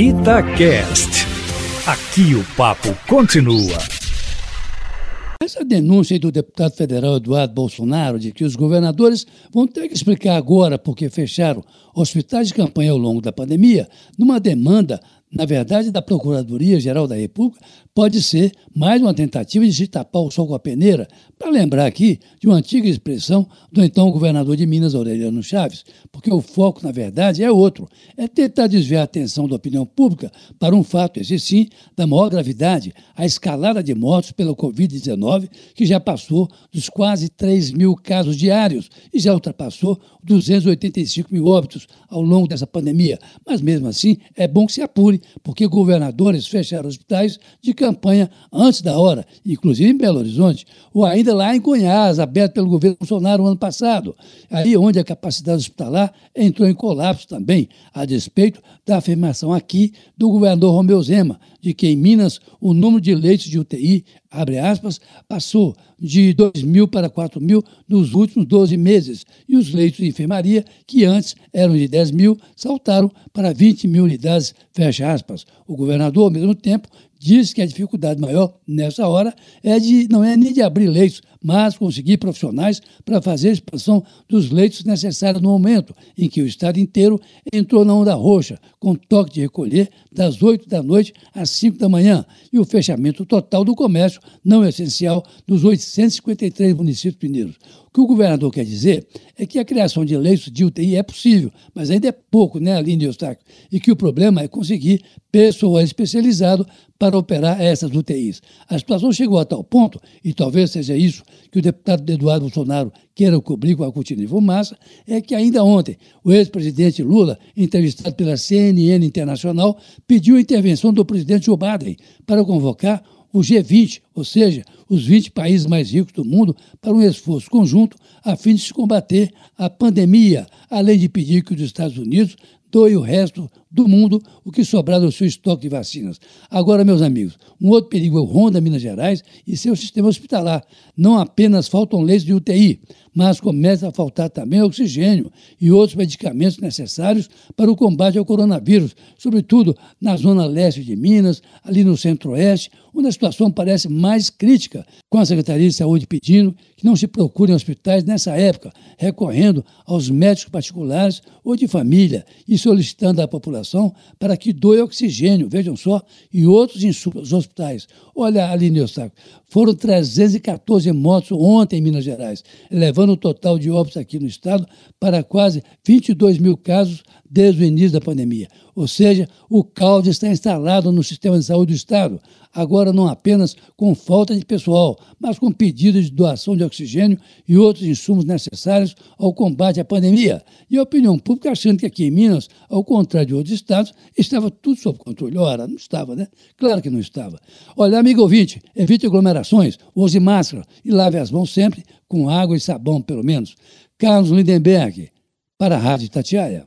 Itacast. Aqui o papo continua. Essa denúncia do deputado federal Eduardo Bolsonaro de que os governadores vão ter que explicar agora porque fecharam hospitais de campanha ao longo da pandemia, numa demanda na verdade, da Procuradoria-Geral da República, pode ser mais uma tentativa de se tapar o sol com a peneira, para lembrar aqui de uma antiga expressão do então governador de Minas, Aureliano Chaves, porque o foco, na verdade, é outro: é tentar desviar a atenção da opinião pública para um fato, esse sim, da maior gravidade, a escalada de mortos pela Covid-19, que já passou dos quase 3 mil casos diários e já ultrapassou 285 mil óbitos ao longo dessa pandemia. Mas mesmo assim, é bom que se apure porque governadores fecharam hospitais de campanha antes da hora, inclusive em Belo Horizonte, ou ainda lá em Goiás, aberto pelo governo Bolsonaro no ano passado, aí onde a capacidade hospitalar entrou em colapso também, a despeito da afirmação aqui do governador Romeu Zema, de que em Minas o número de leitos de UTI, abre aspas, passou de 2 mil para 4 mil nos últimos 12 meses, e os leitos de enfermaria, que antes eram de 10 mil, saltaram para 20 mil unidades, fecha aspas. O governador, ao mesmo tempo, diz que a dificuldade maior nessa hora é de não é nem de abrir leitos, mas conseguir profissionais para fazer a expansão dos leitos necessários no momento em que o estado inteiro entrou na onda roxa, com toque de recolher das 8 da noite às 5 da manhã e o fechamento total do comércio não essencial nos 853 municípios mineiros. O que o governador quer dizer é que a criação de leitos de UTI é possível, mas ainda é pouco, né, Aline Eustáquio? E que o problema é conseguir pessoal especializado para operar essas UTIs. A situação chegou a tal ponto, e talvez seja isso que o deputado Eduardo Bolsonaro queira cobrir com a cortina de fumaça, é que ainda ontem o ex-presidente Lula, entrevistado pela CNN Internacional, pediu a intervenção do presidente Joe Biden para convocar o G20, ou seja, os 20 países mais ricos do mundo, para um esforço conjunto a fim de se combater a pandemia, além de pedir que os Estados Unidos doe o resto do mundo o que sobrar do seu estoque de vacinas. Agora, meus amigos, um outro perigo é o Ronda Minas Gerais e seu sistema hospitalar. Não apenas faltam leitos de UTI, mas começa a faltar também oxigênio e outros medicamentos necessários para o combate ao coronavírus, sobretudo na zona leste de Minas, ali no centro-oeste, onde a situação parece mais crítica, com a Secretaria de Saúde pedindo que não se procurem hospitais nessa época, recorrendo aos médicos particulares ou de família e solicitando à população para que doe oxigênio, vejam só, e outros insumos hospitais. Olha, Aline Eustáquio, foram 314 mortos ontem em Minas Gerais, levando o total de óbitos aqui no estado para quase 22 mil casos desde o início da pandemia. Ou seja, o caos está instalado no sistema de saúde do Estado, agora não apenas com falta de pessoal, mas com pedidos de doação de oxigênio e outros insumos necessários ao combate à pandemia. E a opinião pública achando que aqui em Minas, ao contrário de outros estados, estava tudo sob controle. Ora, não estava, né? Claro que não estava. Olha, amigo ouvinte, evite aglomerações, use máscara e lave as mãos sempre com água e sabão, pelo menos. Carlos Lindenberg, para a Rádio Tatiaia.